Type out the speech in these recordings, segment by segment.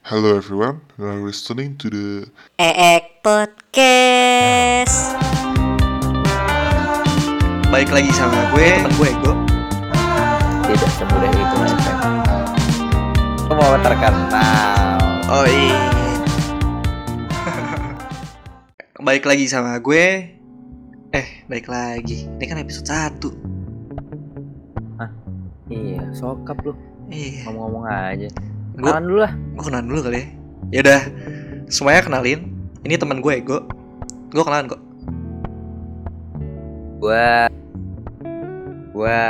Hello everyone, you are listening to the Eek Podcast. Baik lagi sama gue, temen gue Ego tidak semudah itu my friend Lu mau terkenal Oh iya. Baik lagi sama gue. Eh, baik lagi. Ini kan episode 1 iya sokap lu. Iya. Ngomong-ngomong aja Gue kenalan dulu lah. gue kenalan dulu kali ya. Yaudah Semuanya kenalin. Ini teman gue Ego. Gue kenalan kok. Gua gua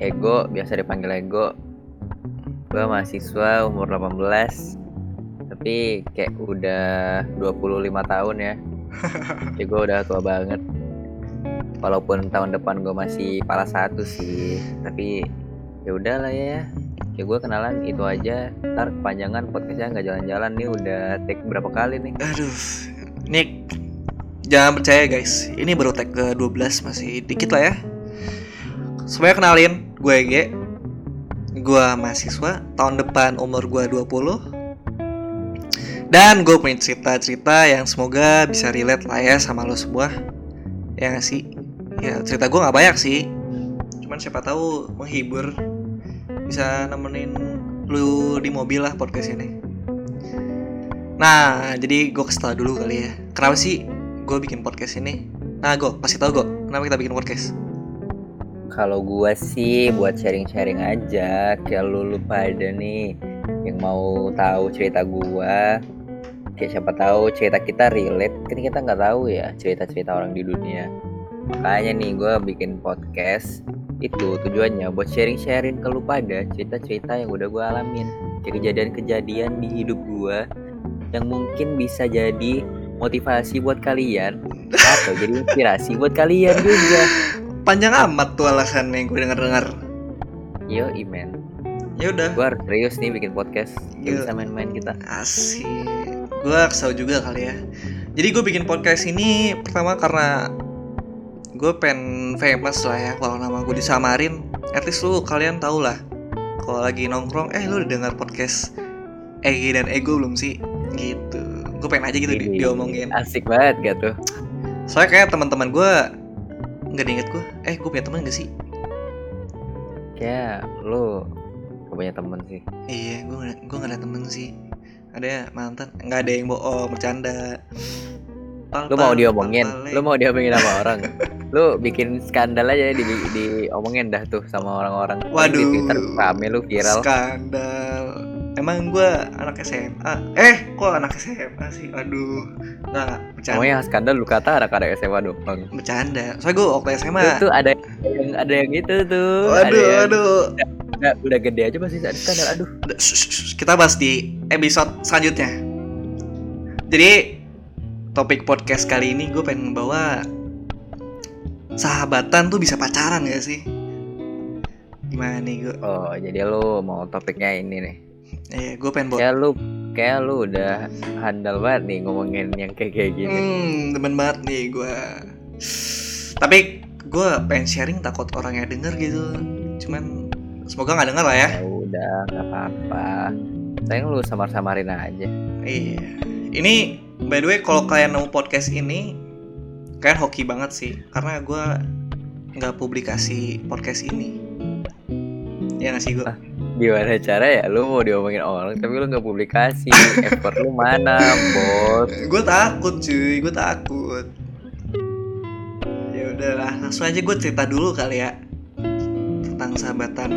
Ego biasa dipanggil Ego. Gua mahasiswa umur 18 tapi kayak udah 25 tahun ya. Kayak gua udah tua banget. Walaupun tahun depan gue masih pala satu sih tapi ya udahlah ya kayak gue kenalan itu aja. Ntar kepanjangan podcastnya nggak jalan-jalan nih udah take berapa kali nih? Aduh Nick Jangan percaya guys. Ini baru tag ke 12 Masih dikit lah ya. Semuanya kenalin Gue Ege. Gue mahasiswa Tahun depan umur gue 20 Dan gue punya cerita-cerita Yang semoga bisa relate lah ya Sama lo semua. Ya sih? Ya cerita gue gak banyak sih. Cuman siapa tahu menghibur Bisa nemenin lu di mobil lah podcast ini Nah, jadi gue kasih tau dulu kali ya. Kenapa sih gue bikin podcast ini? Nah, gue kasih tau gue. Kenapa kita bikin podcast? Kalau gua sih buat sharing-sharing aja kayak lu, lu pada nih yang mau tahu cerita gua kayak siapa tahu cerita kita relate kan kita nggak tahu ya cerita-cerita orang di dunia makanya nih gua bikin podcast itu tujuannya buat sharing-sharing ke lu pada cerita-cerita yang udah gua alamin kayak kejadian-kejadian di hidup gua yang mungkin bisa jadi motivasi buat kalian atau jadi inspirasi buat kalian juga Panjang amat tuh alasannya yang gue denger-denger. yo imen Ya udah, Gue serius nih bikin podcast. Gak bisa main-main kita asik. Gue kesel juga kali ya. Jadi gue bikin podcast ini pertama karena gue pengen famous lah ya. Kalau nama gue disamarin, at least lu kalian tau lah. Kalau lagi nongkrong, eh lu udah denger podcast Egi dan Ego belum sih? Gitu. Gue pengen aja gitu di- diomongin. Asik banget gak tuh Soalnya kayak teman-teman gue nggak diinget gue. Eh, gue punya teman gak sih? Kayak lu Gak punya temen sih Iya, gue gak, gue gak ada temen sih. Ada mantan, nggak ada yang bohong, bercanda. Lu mau diomongin Lu mau diomongin sama orang Lu bikin skandal aja di, diomongin dah tuh sama orang-orang Di Waduh. Twitter rame lu viral Skandal. Emang gue anak SMA. Eh, kok anak SMA sih? Aduh, nggak bercanda. Pokoknya skandal lu kata anak-anak SMA doang Bercanda. Soalnya gue waktu SMA. Itu tuh ada yang ada yang itu tuh ada Waduh, yang waduh. udah, udah gede aja masih ada skandal aduh. Kita bahas di episode selanjutnya. Jadi topik podcast kali ini gue pengen bawa sahabatan tuh bisa pacaran gak sih? Gimana nih gue? Oh jadi lu mau topiknya ini nih Eh, gue pengen bawa. Kayak lu Kayak lu udah handal banget nih ngomongin yang kayak kayak gini Hmm, demen banget nih gue. Tapi gue pengen sharing takut orangnya denger gitu. Cuman semoga nggak denger lah ya. ya udah nggak apa-apa sayang lu samar-samarin aja Iya. Ini by the way kalau kalian nemu podcast ini kalian hoki banget sih karena gue nggak publikasi podcast ini. Ya nggak sih gue? gimana cara ya lu mau diomongin orang tapi lu nggak publikasi effort lu mana bos Gue takut cuy, gue takut. Ya udahlah, langsung aja gue cerita dulu kali ya tentang sahabatan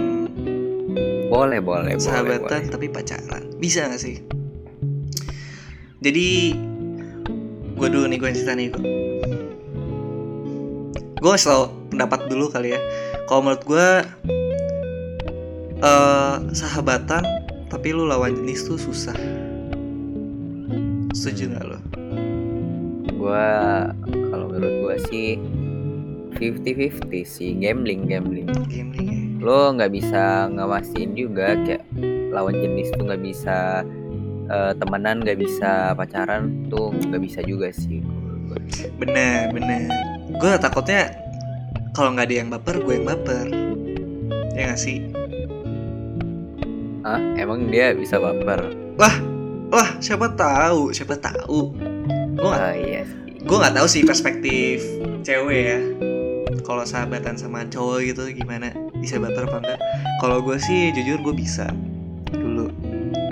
boleh boleh sahabatan boleh. tapi pacaran bisa gak sih jadi gue dulu nih gue cerita nih kok gue ngasih tau pendapat dulu kali ya. Kalau menurut gue eh sahabatan tapi lu lawan jenis tuh susah. Setuju gak lo gua kalau menurut gua sih 50-50 sih gambling gambling. Gambling ya? Lo nggak bisa ngawasin juga kayak lawan jenis tuh nggak bisa eh, temenan nggak bisa pacaran tuh nggak bisa juga sih bener bener gue takutnya kalau nggak ada yang baper gue yang baper. Ya gak sih? Hah? Emang dia bisa baper? wah siapa tahu siapa tahu. Gue Oh iya sih. gue nggak tahu sih perspektif cewek ya. Kalau sahabatan sama cowok gitu gimana? Bisa baper apa enggak kalau gue sih jujur gue bisa. Dulu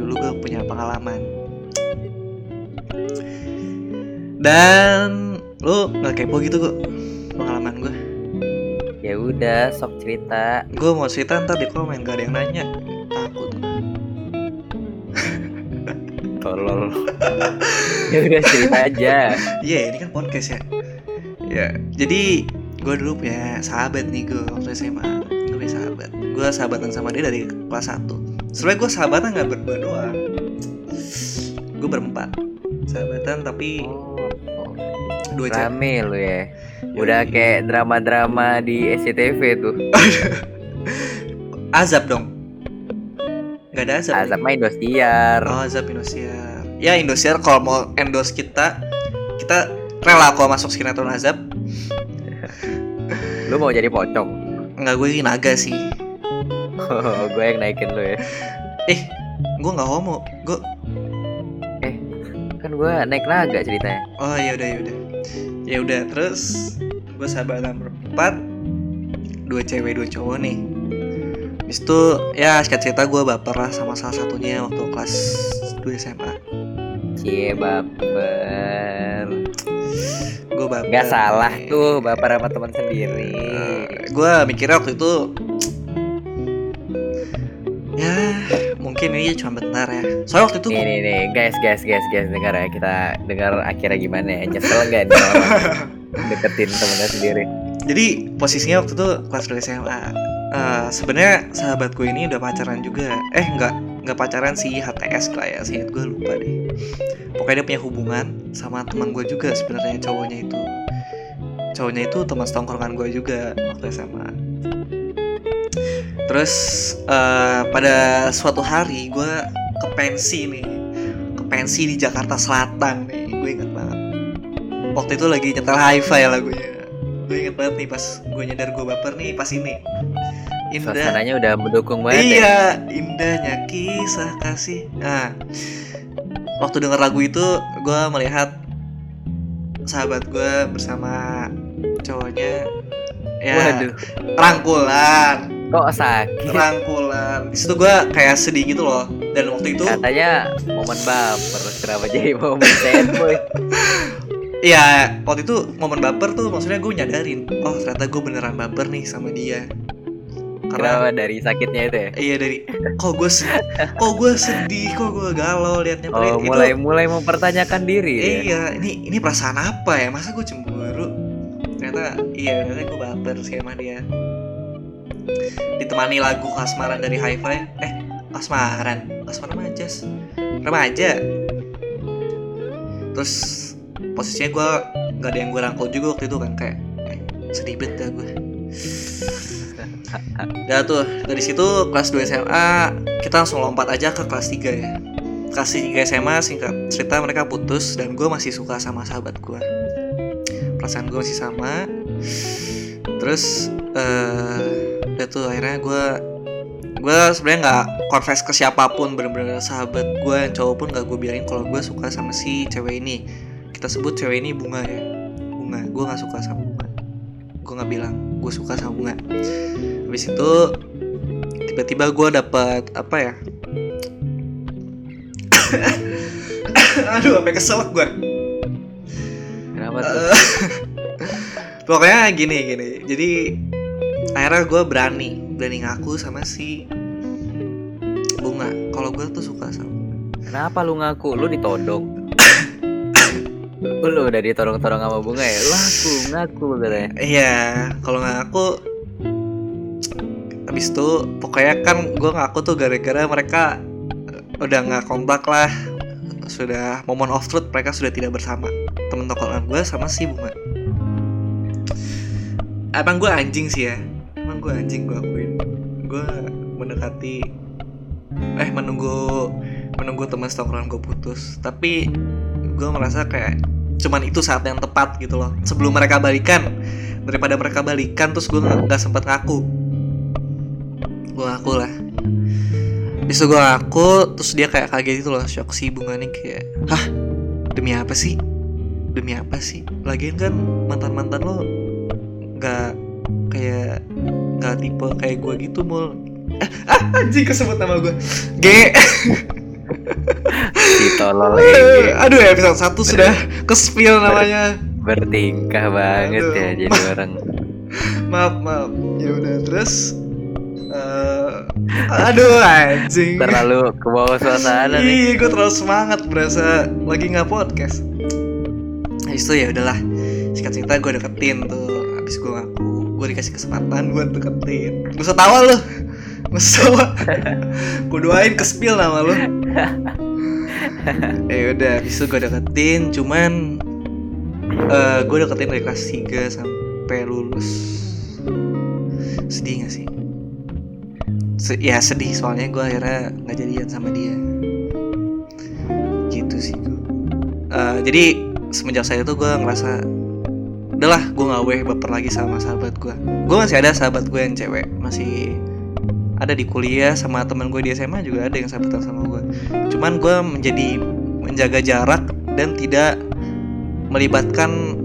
dulu gue punya pengalaman. Dan lu nggak kepo gitu kok pengalaman gue Ya udah, sok cerita. gue mau cerita ntar di komen gak ada yang nanya. Takut. Tolol. ya udah cerita aja. Iya ini kan podcast ya. Ya jadi gue dulu punya sahabat nih gue waktu SMA Gue punya sahabat. Gue sahabatan sama dia dari kelas 1 Sebenernya gue sahabatan gak berdua doang. Gue berempat. Sahabatan tapi Oh, dua cewek. Rame lu ya. Udah kayak drama-drama di SCTV tuh. Azab dong Gak ada azab. Azab mah Indosiar. Oh Azab Indosiar Ya Indosiar kalau mau endorse kita Kita rela kalau masuk sinetron Azab Lu mau jadi pocong. Enggak gue naga sih gue yang naikin lu ya. Eh gue gak homo Gue Kan gue naik naga ceritanya. Oh ya udah ya udah. Ya udah terus gue sahabatan berempat dua cewek dua cowok nih. Habis itu ya singkat cerita gue baper lah sama salah satunya waktu kelas 2 SMA. Cie baper. Gue baper. Gak salah tuh baper sama teman sendiri. gue mikirnya waktu itu ya mungkin ini cuma bentar ya. Soalnya waktu itu Nih nih nih guys guys guys guys dengar ya kita dengar akhirnya gimana ya nyesel gak nih orang deketin temennya sendiri jadi posisinya waktu itu kelas 2 SMA. Eh, sebenarnya sahabatku ini udah pacaran juga. Eh nggak nggak pacaran sih HTS lah ya sih gue lupa deh. Pokoknya dia punya hubungan sama teman gue juga sebenarnya cowoknya itu. Cowoknya itu teman setongkrongan gue juga waktu SMA. Terus eh, pada suatu hari gue ke pensi nih, ke pensi di Jakarta Selatan nih, gue inget banget. Waktu itu lagi nyetel hi-fi ya lagunya. Gue inget banget nih pas gue nyadar gue baper nih pas ini. Indah suasananya udah mendukung banget ya? Iya indahnya kisah kasih. Nah waktu denger lagu itu gue melihat sahabat gue bersama cowoknya ya waduh. rangkulan kok sakit rangkulan di situ gue kayak sedih gitu loh dan waktu itu katanya momen baper kenapa jadi momen sad boy Iya, waktu itu momen baper tuh maksudnya gue nyadarin, oh ternyata gue beneran baper nih sama dia. Karena kenapa dari sakitnya itu ya iya dari, kok gue sedih, kok gue sedih, kok gue galau liatnya. oh Itu- mulai mulai mempertanyakan diri ya Iya, ini ini perasaan apa ya? Masa gue cemburu? Ternyata iya, ternyata gue baper sih sama dia. Ditemani lagu kasmaran dari Hi-Fi. Eh, kasmaran, kasmaran remaja. Remaja. Terus posisinya gue nggak ada yang gue rangkul juga waktu itu kan kayak eh, sedih banget dah gue. Udah tuh dari situ kelas 2 SMA kita langsung lompat aja ke kelas 3 ya kelas 3 SMA singkat cerita mereka putus dan gue masih suka sama sahabat gue perasaan gue masih sama terus eh udah tuh akhirnya gue gue sebenarnya nggak confess ke siapa pun bener-bener sahabat gue yang cowok pun gak gue bilangin kalau gue suka sama si cewek ini. Kita sebut cewek ini bunga ya. Bunga gue nggak suka sama bunga. Gue nggak bilang gue suka sama bunga. Habis itu tiba-tiba gue dapat apa ya? Aduh sampai kesel gue kenapa tuh? Pokoknya gini gini. Jadi akhirnya gue berani berani ngaku sama si bunga. Kalau gue tuh suka sama kenapa lu ngaku? Lu ditodong. Lu udah ditodong-todong sama bunga ya? Lu ngaku ngaku katanya. Iya kalau ngaku habis itu pokoknya kan gue ngaku tuh gara-gara mereka eh, udah nggak kontak lah. Sudah moment of truth mereka sudah tidak bersama. Temen tokolan gue sama si bunga. Emang gue anjing sih ya gue anjing gue akuin. Gue mendekati eh menunggu menunggu teman setongkrongan gue putus. Tapi gue merasa kayak cuman itu saat yang tepat gitu loh. Sebelum mereka balikan daripada mereka balikan terus gue nggak nggak sempat ngaku. Gue ngaku lah. Bisa gue aku Terus dia kayak kaget gitu loh Shock si bunga nih kayak Hah? Demi apa sih? Demi apa sih? Lagian kan mantan-mantan lo Gak Kayak Gak tipe kayak gue gitu mul eh, ah, anjing kesebut nama gue G Si tolol Ege Aduh episode 1 sudah Kespill namanya bertingkah banget Aduh. ya jadi orang. Maaf maaf Ya udah terus eh, Aduh anjing Terlalu ke bawah suasana nih. Ih, gue terlalu semangat berasa lagi nggak podcast. Habis itu ya udahlah. Sikat cerita gue deketin tuh. Habis gue ngaku, gue dikasih kesempatan buat deketin. Gak usah tawa lu. Gak usah tawa. gue doain ke spill nama lu. ya udah, habis itu gue deketin. Cuman eh gue deketin dari kelas 3 sampai lulus. Sedih gak sih? Se- ya sedih soalnya gue akhirnya nggak jadian sama dia gitu sih gue Eh, jadi semenjak saya itu gue ngerasa udahlah gue nggak boleh baper lagi sama sahabat gue gue masih ada sahabat gue yang cewek masih ada di kuliah sama teman gue di SMA juga ada yang sahabatan sama gue cuman gue menjadi menjaga jarak dan tidak melibatkan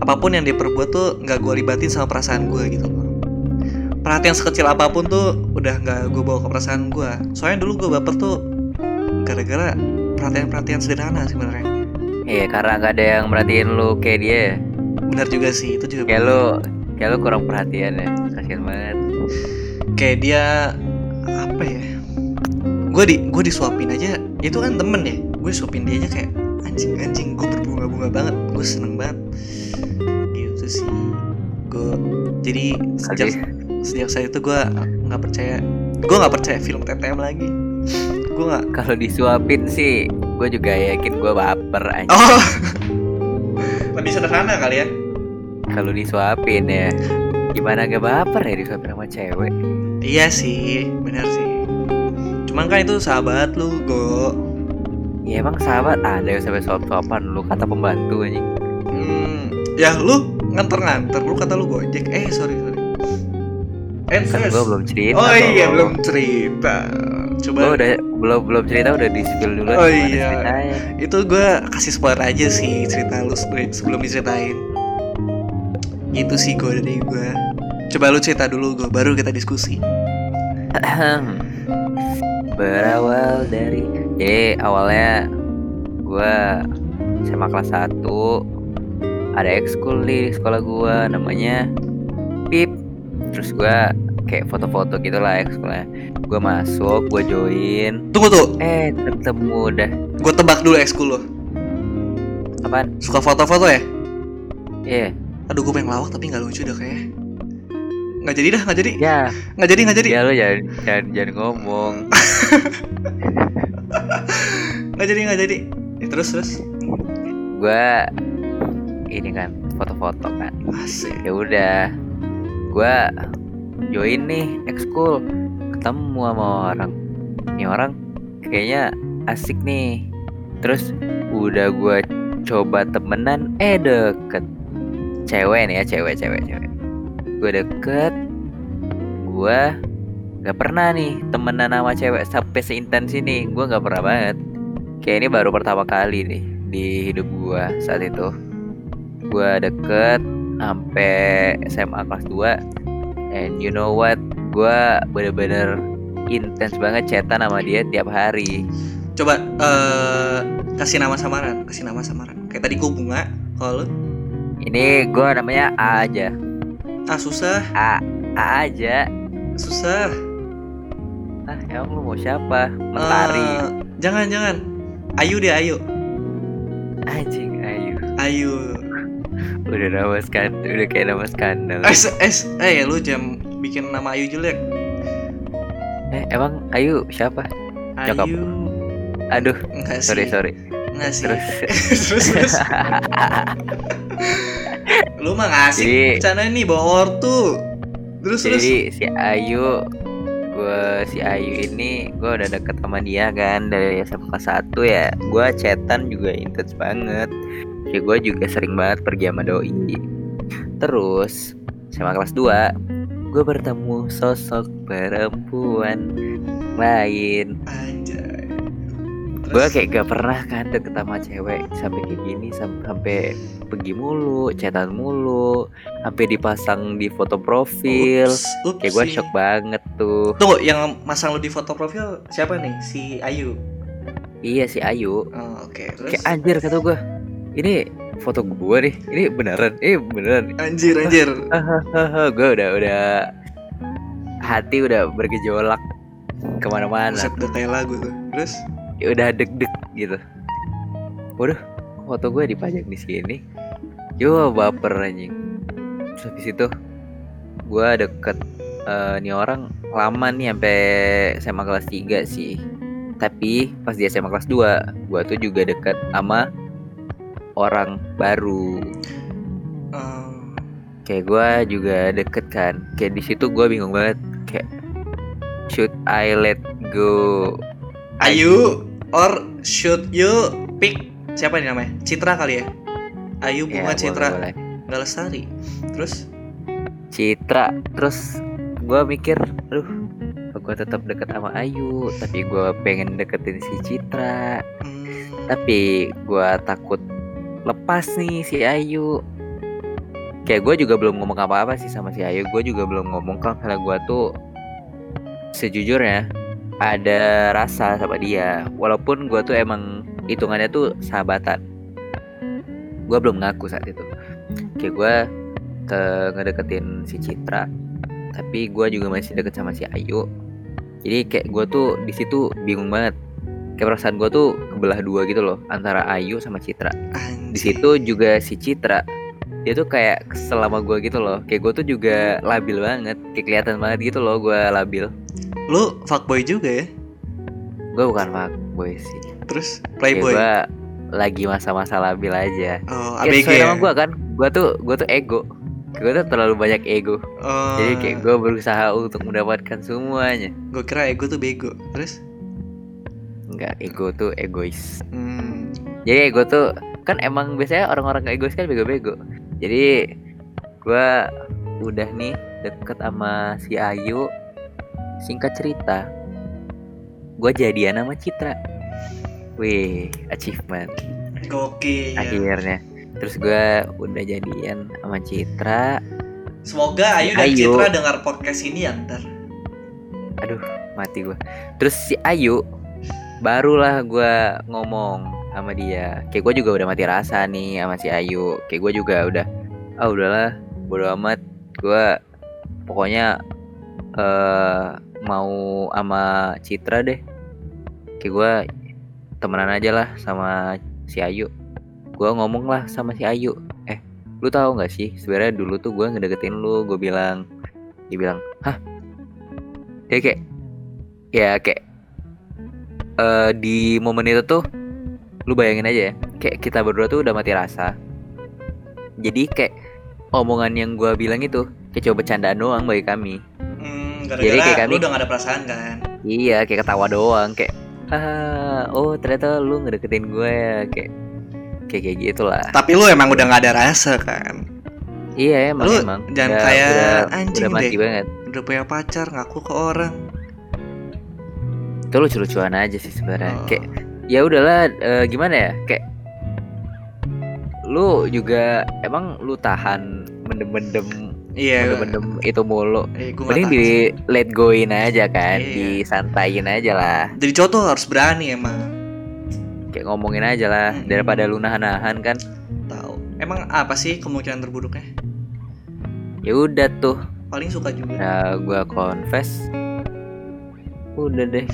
apa pun yang dia perbuat tuh nggak gue libatin sama perasaan gue gitu perhatian sekecil apa pun tuh udah nggak gue bawa ke perasaan gue soalnya dulu gue baper tuh gara-gara perhatian-perhatian sederhana sebenarnya. Iya karena gak ada yang merhatiin lu kayak dia. Benar juga sih itu juga Kayak lu kayak lu kurang perhatian ya. Kasian banget. kayak dia apa ya gue di gue disuapin aja itu kan temen ya gue disuapin dia aja kayak anjing anjing gue berbunga-bunga banget gue seneng banget gitu sih gue jadi sejak sejak saat itu gue nggak percaya gue nggak percaya film TTM lagi gue nggak Kalau disuapin sih, gue juga yakin gue baper aja. oh lebih sederhana kali ya Kalau disuapin ya, gimana gak baper ya disuapin sama cewek? iya sih benar sih cuman kan itu sahabat lu go Ya emang sahabat ada yang sampai suap-suapan lu kata pembantu anjing. Hmm, ya lu nganter-nganter lu kata lu gojek eh sorry sorry eh Kan gue belum cerita. oh iya belum cerita coba Gue udah belum belum cerita udah di spill dulu. Oh iya. itu gue kasih spoiler aja sih cerita lu sebelum, sebelum diceritain itu sih gue dari gue coba lu cerita dulu gue baru kita diskusi. Berawal dari Jadi awalnya gue SMA kelas 1 Ada ekskul di sekolah gue namanya PIP. Terus gue kayak foto-foto gitu lah ekskulnya Gue masuk, gue join. Tunggu tuh. Eh ketemu dah. Gue tebak dulu ekskul lo Apaan? suka foto-foto ya? Iya aduh gue pengen lawak tapi nggak lucu dah kayak nggak jadi dah nggak jadi. Ya. Nggak jadi nggak jadi. Ya lu jangan, jangan, jangan ngomong. Nggak jadi nggak jadi. Ya, terus terus. Gue Ini kan foto-foto kan. Asik. Ya udah. Gua join nih ekskul. Ketemu sama orang. Ini orang kayaknya asik nih. Terus udah gua coba temenan eh deket cewek nih ya cewek cewek cewek. Gue deket gua nggak pernah nih temenan sama cewek sampai seintens ini. Gua nggak pernah banget. Kayak ini baru pertama kali nih di hidup gua saat itu. Gua deket sampai SMA kelas 2 and you know what? Gua bener-bener intens banget chatan sama dia tiap hari. Coba eh kasih nama samaran kasih nama samaran. Kayak tadi gue bunga kalau ini gua namanya A aja. Ah susah. A A aja. Susah. Ah emang lu mau siapa? Mentari. Eh, jangan jangan. Ayu deh ayu. Anjing ayu. Ayu. Udah nama skandal udah kayak nama skandal. Es es. Eh lu jam bikin nama ayu jelek. Eh emang ayu siapa? Ayu. Aduh enggak sih. sorry sorry enggak sih. Terus terus terus. Lu mah ngasih bercanda nih bawa ortu. Terus terus. Jadi si Ayu gue si Ayu ini gue udah deket sama dia kan dari SMA kelas 1 ya. Gue chatan juga intens banget. Ya gue juga sering banget pergi sama doi. Terus SMA kelas 2 gue bertemu sosok perempuan lain. Anjay. Gue kayak gak pernah kan deket sama cewek sampai kayak gini sam- sampai pergi mulu chatan mulu sampai dipasang di foto profil Ups, ups kayak gue sih. shock banget tuh Tunggu, yang masang lu di foto profil siapa nih? Si Ayu. iya si Ayu Oh, Oke, terus kayak anjir kata gue ini foto gue nih ini beneran ini beneran anjir anjir. gue udah udah hati udah bergejolak ke mana-mana udah kayak lagu tuh. Terus ya udah deg-deg gitu. Waduh foto gue dipajang di sini? Yo baper anjing. Terus habis itu gue deket eh, nih orang lama nih sampai SMA kelas 3 sih. Tapi pas di SMA kelas 2 gue tuh juga deket sama orang baru. Kayak gue juga deket kan. Kayak di situ gue bingung banget. Kayak should I let go? Ayu or should you pick siapa nih namanya? Citra kali ya? Ayu Ya, Bunga boleh, Citra boleh. nggak lestari. Terus Citra terus gue mikir aduh gue tetap deket sama Ayu tapi gue pengen deketin si Citra hmm, tapi gue takut lepas nih si Ayu kayak gue juga belum ngomong apa-apa sih sama si Ayu gue juga belum ngomong karena gue tuh sejujurnya ada rasa sama dia. Walaupun gue tuh emang hitungannya tuh sahabatan. Gue belum ngaku saat itu. Kayak gue ke ngedeketin si Citra tapi gue juga masih deket sama si Ayu. Jadi kayak gue tuh di situ bingung banget. Kayak perasaan gue tuh kebelah dua gitu loh antara Ayu sama Citra. Di situ juga si Citra dia tuh kayak kesel sama gue gitu loh. Kayak gue tuh juga labil banget. Kayak kelihatan banget gitu loh gue labil. Lu fuckboy juga ya? gue bukan fuckboy sih. Terus playboy. gue lagi masa-masa labil aja. Oh, kayak sesuai ya? nama gue kan. Gue tuh gue tuh ego. Gue tuh terlalu banyak ego. Oh, jadi kayak gue berusaha untuk mendapatkan semuanya. Gue kira ego tuh bego. Terus? Enggak, ego tuh egois. Hmm, jadi ego tuh kan emang biasanya orang-orang egois kan bego-bego jadi gua udah nih deket sama si Ayu singkat cerita gua jadian sama Citra wih achievement gokil. akhirnya terus gua udah jadian sama Citra Semoga Ayu dan Ayu. Citra dengar podcast ini ya ntar. aduh mati gua terus si Ayu barulah gua ngomong sama dia. Kayak gue juga udah mati rasa nih sama si Ayu. Kayak gue juga udah ah udahlah bodo amat. Gua pokoknya eh mau sama Citra deh. Kayak gua temenan aja lah sama si Ayu. Gua ngomong lah sama si Ayu. Eh lu tahu nggak sih sebenarnya dulu tuh gua ngedeketin lu gue bilang dia bilang hah? Dia kayak ya kayak eh di momen itu tuh lu bayangin aja ya kayak kita berdua tuh udah mati rasa jadi kayak omongan yang gua bilang itu kayak coba bercandaan doang bagi kami Hmm, Jadi kayak kami- lu udah gak ada perasaan kan? iya kayak ketawa doang kayak ah oh ternyata lu ngedeketin gue ya kayak kayak kayak gitulah Tapi lu emang udah gak ada rasa kan? iya emang Lu emang jangan Udah- kayak udah, anjing udah mati deh. banget Udah punya pacar ngaku ke orang. itu lucu-lucuan aja sih sebenarnya Oh. kayak ya udahlah eh, gimana ya kayak lu juga emang lu tahan mendem-mendem Iya. mendem-mendem itu mulu Eh, mending di let goin aja kan Iya. disantain aja lah Jadi cowok tuh harus berani emang. kayak ngomongin aja lah Mm-mm. daripada lu nahan-nahan kan Tahu. Emang apa sih kemungkinan terburuknya? ya udah tuh Paling suka juga. Nah, gua confess udah deh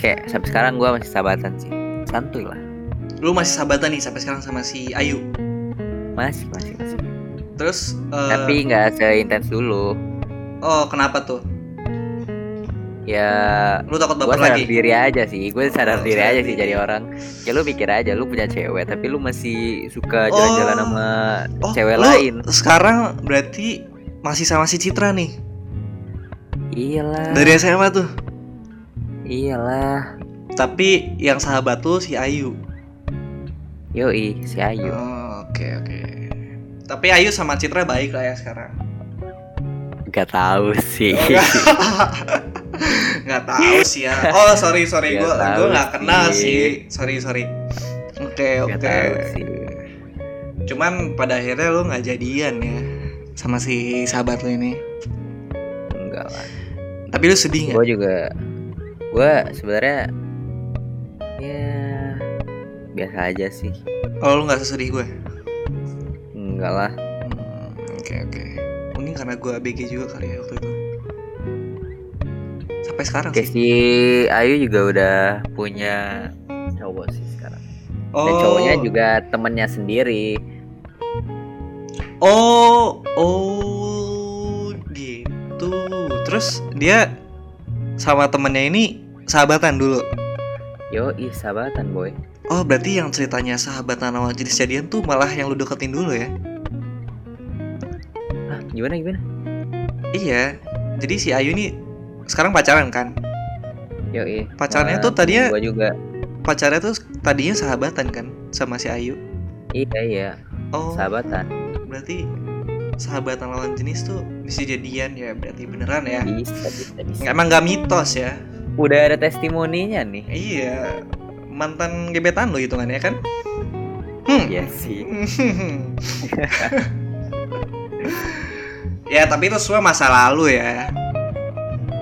kayak sampai sekarang gua masih sahabatan sih santuy lah Lu masih sahabatan nih sampai sekarang sama si Ayu. masih masih masih Terus eh, tapi nggak seintens dulu oh kenapa tuh? ya Lu takut gue baper sadar lagi? diri aja sih gue sadar Oh, diri sadar aja sih jadi orang ya lu pikir aja lu punya cewek tapi lu masih suka Oh. jalan-jalan sama Oh, cewek lu lain Sekarang berarti masih sama si Citra nih. iyalah Dari SMA tuh. Iyalah Tapi yang sahabat tuh si Ayu. yoi si Ayu Oh, Oke oke. Tapi Ayu sama Citra baik lah ya sekarang. Gak tahu sih. nggak tahu sih ya oh sorry sorry gue gue nggak kenal sih. sih sorry sorry oke Nggak oke sih. cuman pada akhirnya lu nggak jadian ya sama si sahabat lu ini Enggak lah. tapi lu sedih nggak Gue juga gue sebenarnya ya biasa aja sih. oh lu nggak sesedih gue Enggak lah. Hmm, oke oke mungkin karena gue ABG juga kali ya waktu itu sampai sekarang Kayak sih si Ayu juga udah punya cowok sih sekarang. oh Dan cowoknya juga temennya sendiri. oh oh gitu terus dia sama temennya ini sahabatan dulu Yo, ih sahabatan boy. Oh berarti yang ceritanya sahabatan sama jenis jadian tuh malah yang lu deketin dulu ya? Hah, gimana gimana? Iya. Jadi si Ayu nih sekarang pacaran kan? Yo, ih. Pacarnya tuh tadinya- Gue juga. Pacarnya tuh tadinya sahabatan kan sama si Ayu? Iya iya. Oh Sahabatan. berarti sahabatan lawan jenis tuh bisa jadian ya? Berarti beneran ya? Bisa bisa bisa. Emang gak mitos ya? Udah ada testimoninya nih. Iya. Mantan gebetan lo hitungannya kan? Hmm. Iya sih. ya tapi itu semua masa lalu ya.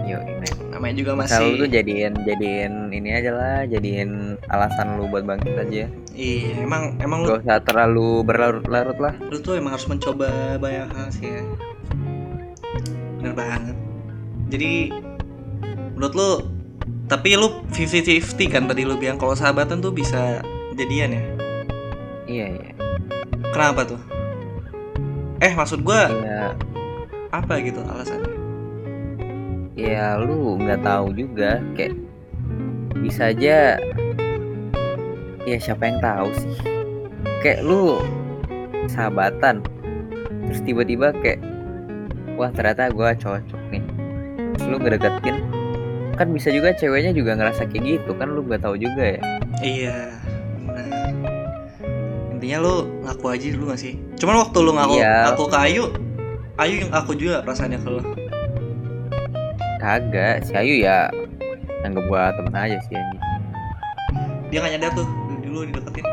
Yo, ini. Namanya juga Masa lu masih. tuh jadiin jadiin ini aja lah, jadiin alasan lu buat bangkit aja. Iya, emang emang lu Gak usah terlalu berlarut-larut lah. lu tuh emang harus mencoba banyak hal sih ya bener banget jadi menurut lu tapi lu 50-50 kan tadi lu bilang kalau sahabatan tuh bisa jadian ya? Iya iya. kenapa tuh? Eh maksud gua Iya, apa gitu alasannya? Ya lu nggak tahu juga. Kayak bisa aja ya siapa yang tahu sih. Kayak lu sahabatan terus tiba-tiba kayak wah ternyata gua cocok nih. Terus lu ngedeketin kan bisa juga ceweknya juga ngerasa kayak gitu kan lu nggak tahu juga ya. Iya benar intinya lu ngaku aja dulu gak sih? Cuman waktu lu ngaku Iya. ngaku ke Ayu Ayu yang aku juga perasaannya ke lu. Kagak si Ayu ya anggap gua temen aja sih anjing. Dia gak nyadar tuh dulu dideketin.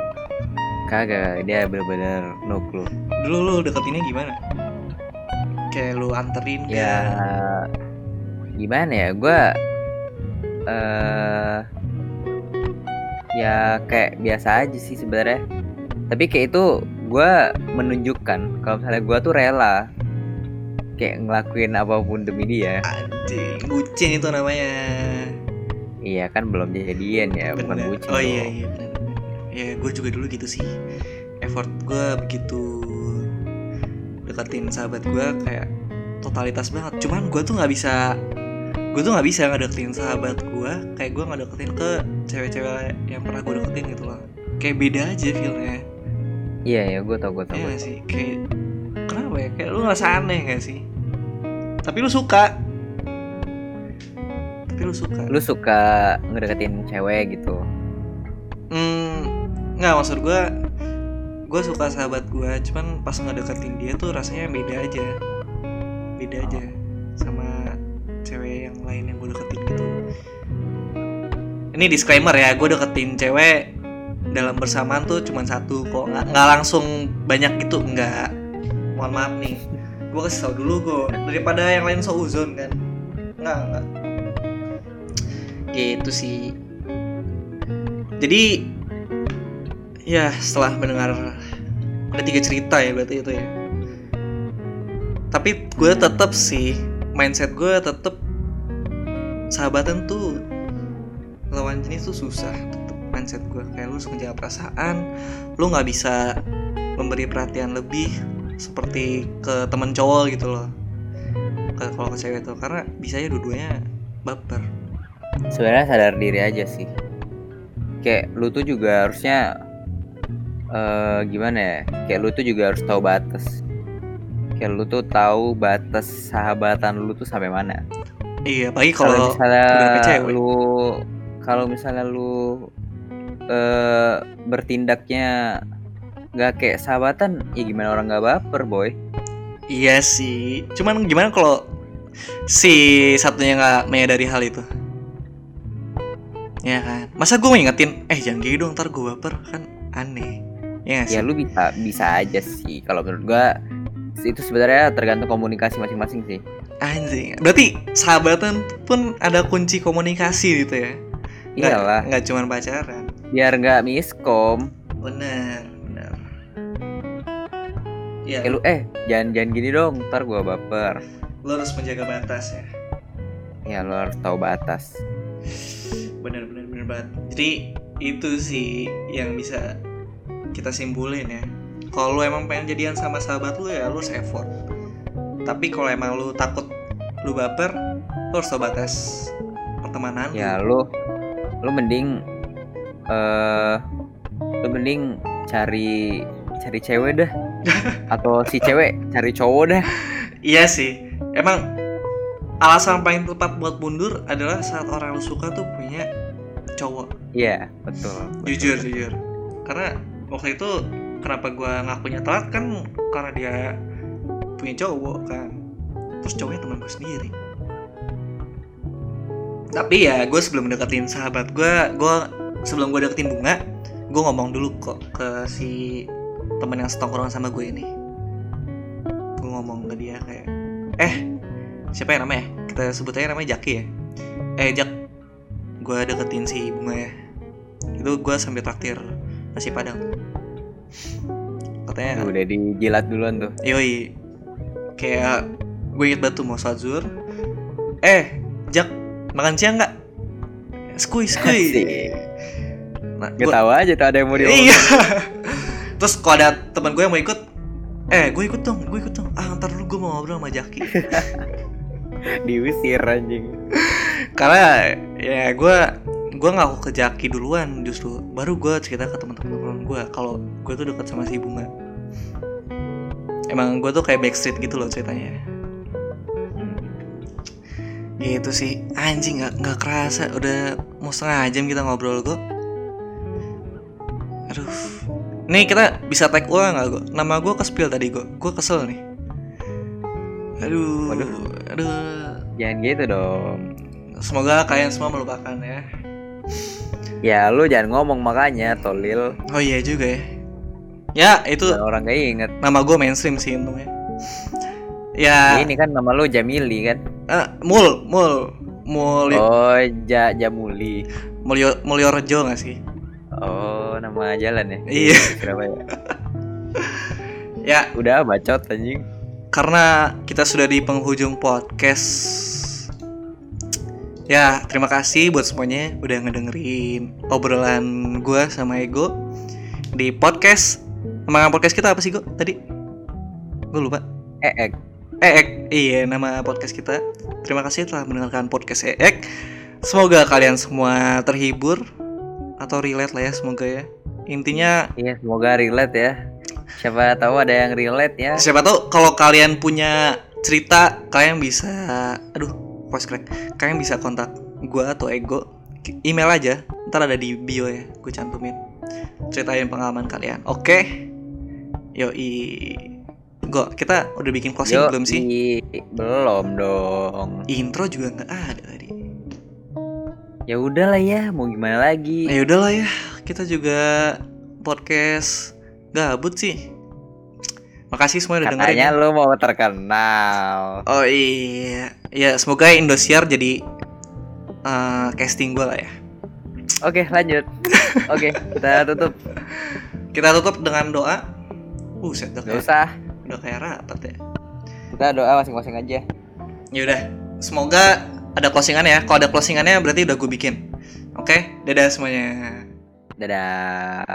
Kagak dia bener-bener no clue. Dulu lu deketinnya gimana? Kayak lu anterin ya kah? gimana ya gue eh ya kayak biasa aja sih sebenarnya. Tapi kayak itu gue menunjukkan kalau misalnya gue tuh rela kayak ngelakuin apa pun demi dia. Anjing bucin itu namanya. Iya kan belum jadian ya bukan Bener. bucin oh iya iya benar benar ya gue juga dulu gitu sih. Effort gue begitu deketin sahabat gue kayak totalitas banget. Cuman gue tuh nggak bisa gue tuh nggak bisa ngedeketin sahabat gue kayak gue nggak deketin ke cewek-cewek yang pernah gue deketin gitu loh kayak beda aja feelnya iya ya gue tau gue tau Iya sih? Kayak kenapa ya? Kayak lu ngerasa aneh gak sih? Tapi lu suka. Tapi lu suka. lu suka ngedeketin cewek gitu Hmm, nggak maksud gua gue suka sahabat gue cuman pas ngedeketin dia tuh rasanya beda aja beda aja sama lain yang gue deketin gitu. Ini disclaimer ya gue deketin cewek dalam bersamaan tuh cuman satu kok. Nggak langsung banyak gitu nggak. Mohon maaf nih. Gue kasih tau dulu gue daripada yang lain seuzon kan. Nggak nggak. Gitu sih. Jadi ya setelah mendengar ada tiga cerita ya berarti itu ya. Tapi gue tetap sih mindset gue tetap sahabatan tuh lawan jenis tuh susah. Tetap mindset gue kayak lu harus ngejaga perasaan. Lu nggak bisa memberi perhatian lebih seperti ke temen cowok gitu loh. Kalau ke cewek tuh karena bisa aja dua-duanya baper. Sebenarnya sadar diri aja sih. Kayak lu tuh juga harusnya eh gimana ya? Kayak lu tuh juga harus tahu batas. Kayak lu tuh tahu batas sahabatan lu tuh sampai mana iya apalagi kalau misalnya cewek. lu kalau misalnya lu eh bertindaknya nggak kayak sahabatan ya gimana orang nggak baper boy? Iya sih, cuman gimana kalau si satunya nggak menyadari hal itu? Ya kan? Masa gue ngingetin eh jangan gitu dong ntar gue baper. Kan aneh. Ya nggak sih? Ya lu bisa bisa aja sih. Kalau menurut gua itu sebenarnya tergantung komunikasi masing-masing sih. Anjing. Berarti sahabatan pun ada kunci komunikasi gitu ya? Nggak- Iyalah, nggak cuma pacaran? Biar nggak miskom. benar benar ya Kayak lu eh jangan jangan gini dong, ntar gua baper. lo harus menjaga batas ya? Ya lu harus tahu batas. benar benar benar banget. Jadi itu sih yang bisa kita simpulin ya. Kalau lu emang pengen jadian sama sahabat lu ya lu harus effort tapi kalau emang lu takut lu baper lu harus batas pertemanan. Ya lu lu mending eh lu mending cari cari cewek dah atau si cewek cari cowok dah. iya sih emang alasan paling tepat buat mundur adalah saat orang lu suka tuh punya cowok Iya, betul. jujur jujur karena waktu itu kenapa gua ngakunya telat kan karena dia punya cowok kan. Terus cowoknya teman gue sendiri. Tapi ya gue sebelum deketin sahabat gue gue sebelum gue deketin bunga gue ngomong dulu kok ke si temen yang setongkrongan sama gue ini. Gue ngomong ke dia kayak eh siapa ya namanya? Kita sebut aja namanya Jaki ya. Eh Jak. Gue deketin si bunga ya. Itu gue sambil traktir nasi padang. Katanya Udah dijilat duluan tuh. Yoi Kayak Gue inget batu mau zuhur Eh Jak Makan siang nggak? Skui skui. Nah, Gak gua- tahu aja tuh ada yang mau diomongin. Iya. Terus kalau ada teman gue yang mau ikut Eh gue ikut dong Gue ikut dong. Ah ntar dulu gue mau ngobrol sama Jaki. Diusir anjing. Karena Ya gue Gue ngaku ke Jaki duluan justru. Baru gue cerita ke teman-teman gue Kalau gue tuh deket sama si Bunga Emang gue tuh kayak backstreet gitu loh ceritanya. Gitu sih. Anjing gak, nggak kerasa. Udah mau setengah jam kita ngobrol kok Aduh. Nih kita bisa tag ulang gak gue? Nama gue ke spill tadi gue Gue kesel nih. Aduh Waduh. Aduh. Jangan gitu dong. Semoga kalian semua melupakan ya. Ya lu jangan ngomong makanya Tolil. Oh iya juga ya Ya itu Biar orang gak inget. nama gue mainstream sih untungnya Ya Ini kan nama lu Jamili kan. eh, Mul Mul Mulyo, Oh ja Jamuli. Mulyo, Mulyo Rejo gak sih? Oh nama jalan ya. Iya. Surabaya. Ya Udah bacot anjing. karena kita sudah di penghujung podcast Ya, terima kasih buat semuanya udah ngedengerin obrolan gua sama Ego di podcast. Nama podcast kita apa sih, Go? Tadi? Gue lupa. Eek. EEK, iya nama podcast kita. Terima kasih telah mendengarkan podcast EEK. Semoga kalian semua terhibur atau relate lah ya, semoga ya. Intinya Iya semoga relate ya. Siapa tahu ada yang relate ya. siapa tahu kalau kalian punya cerita kalian bisa aduh voice crack kalian bisa kontak gua atau ego email aja ntar ada di bio ya gue cantumin ceritain pengalaman kalian oke yoi go kita udah bikin closing Yo, belum sih Belum dong. intro juga nggak ada tadi Ya udahlah ya, mau gimana lagi? ya udahlah ya kita juga podcast gabut sih makasih semua udah dengerin Katanya ya. lu mau terkenal. Oh iya, ya semoga Indosiar jadi eh, casting gue lah ya. Oke, lanjut. Oke, kita tutup. Kita tutup dengan doa. Buset, udah kayak, usah. udah kayak rapat ya. Kita doa masing-masing aja. Ya udah, semoga ada closingan ya. Kalau ada closingannya berarti udah gue bikin. Oke, dadah semuanya. Dadah.